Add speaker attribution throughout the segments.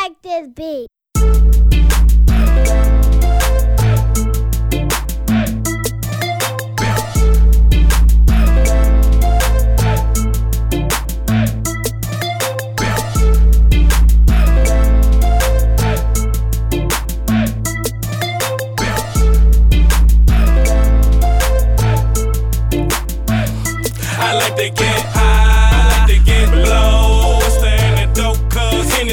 Speaker 1: like this beat.
Speaker 2: I like to get high,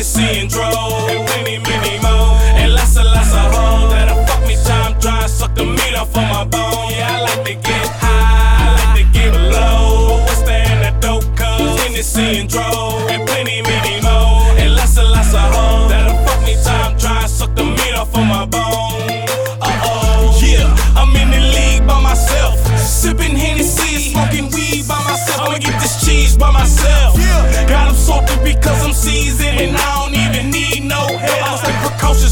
Speaker 2: Cause Hennessy and Dro, and plenty, many more. And lots and lots of hoes that'll fuck me time dry, suck the meat off of my bone. Yeah, I like to get high, I like to get low. But what's the antidote? Cause Hennessy and Dro, and plenty, many more. And lots and lots of hoes that'll fuck me time dry, suck the meat off of my bone. Uh oh, yeah, I'm in the league by myself. Sipping Hennessy, smoking weed by myself. I'ma get this cheese by myself. Got them salty because I'm seasoned and I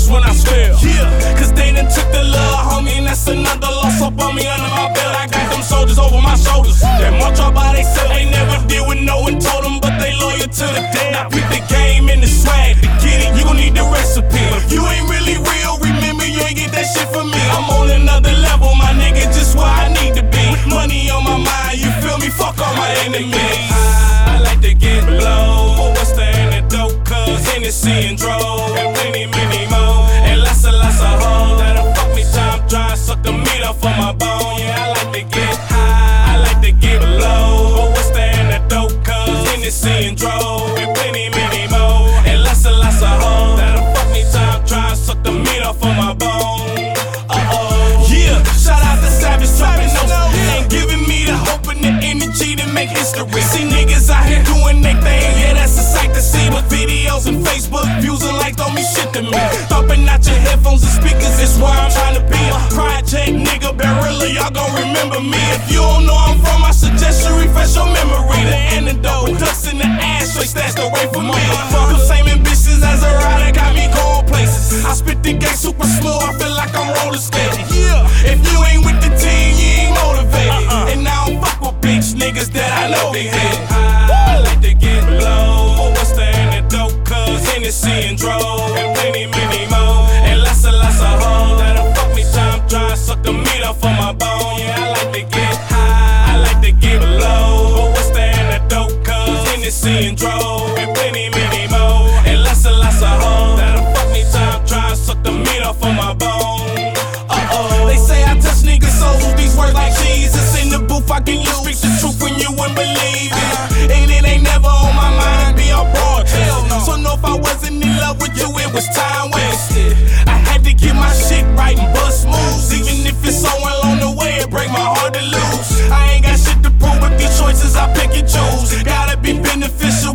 Speaker 2: when I spell. Cause they done took the love, homie, and that's another loss up on me under my belt. I got them soldiers over my shoulders. They march all by themselves. They never deal with no one told them, but they loyal to the dead. I beat the game and the swag. To Cause Hennessy and plenty, many more. And lots and lots of hoes that'll fuck me time dry, suck the meat off of my bone. Uh-oh. Yeah, shout out to Savage dropping notes and giving me the hope and the energy to make history. See niggas out here doing their thing, yeah, that's a sight to see. With videos and Facebook views and like don't mean shit to me. Thumping out your headphones and speakers is where I'm trying to be. A project nigga, but really y'all gon' remember me. If you don't know I'm from, I suggest you refresh your memory. The antidote, ducks in the ashtray, stashed away from me. Them same ambitions as a rider got me going places. I spit the game super smooth, I feel like I'm roller skating. Yeah, if you ain't with the team, you ain't motivated. Uh-uh. And I don't fuck with bitch niggas that I know they hate. I like to get low. What's the antidote? Cause Hennessy and Dro, and plenty, many more. And lots and lots of hoes that'll fuck me time dry, suck the meat off of my bone. Cause Hennessy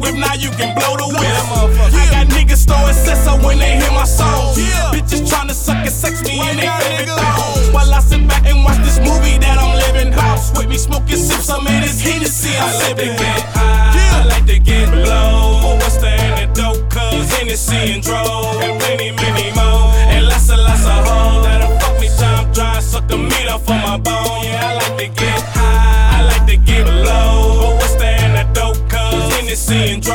Speaker 2: if not, you can blow the whistle. I got niggas throwing sets up when they hear my songs. Bitches trying to suck and sex me in they favorite thongs. While I sit back and watch this movie that I'm living house with me, smoking sips, I'm in this Hennessy, I'm sipping. get high, I like to get low. What's the antidote? Cause Hennessy and Dro, and plenty, many get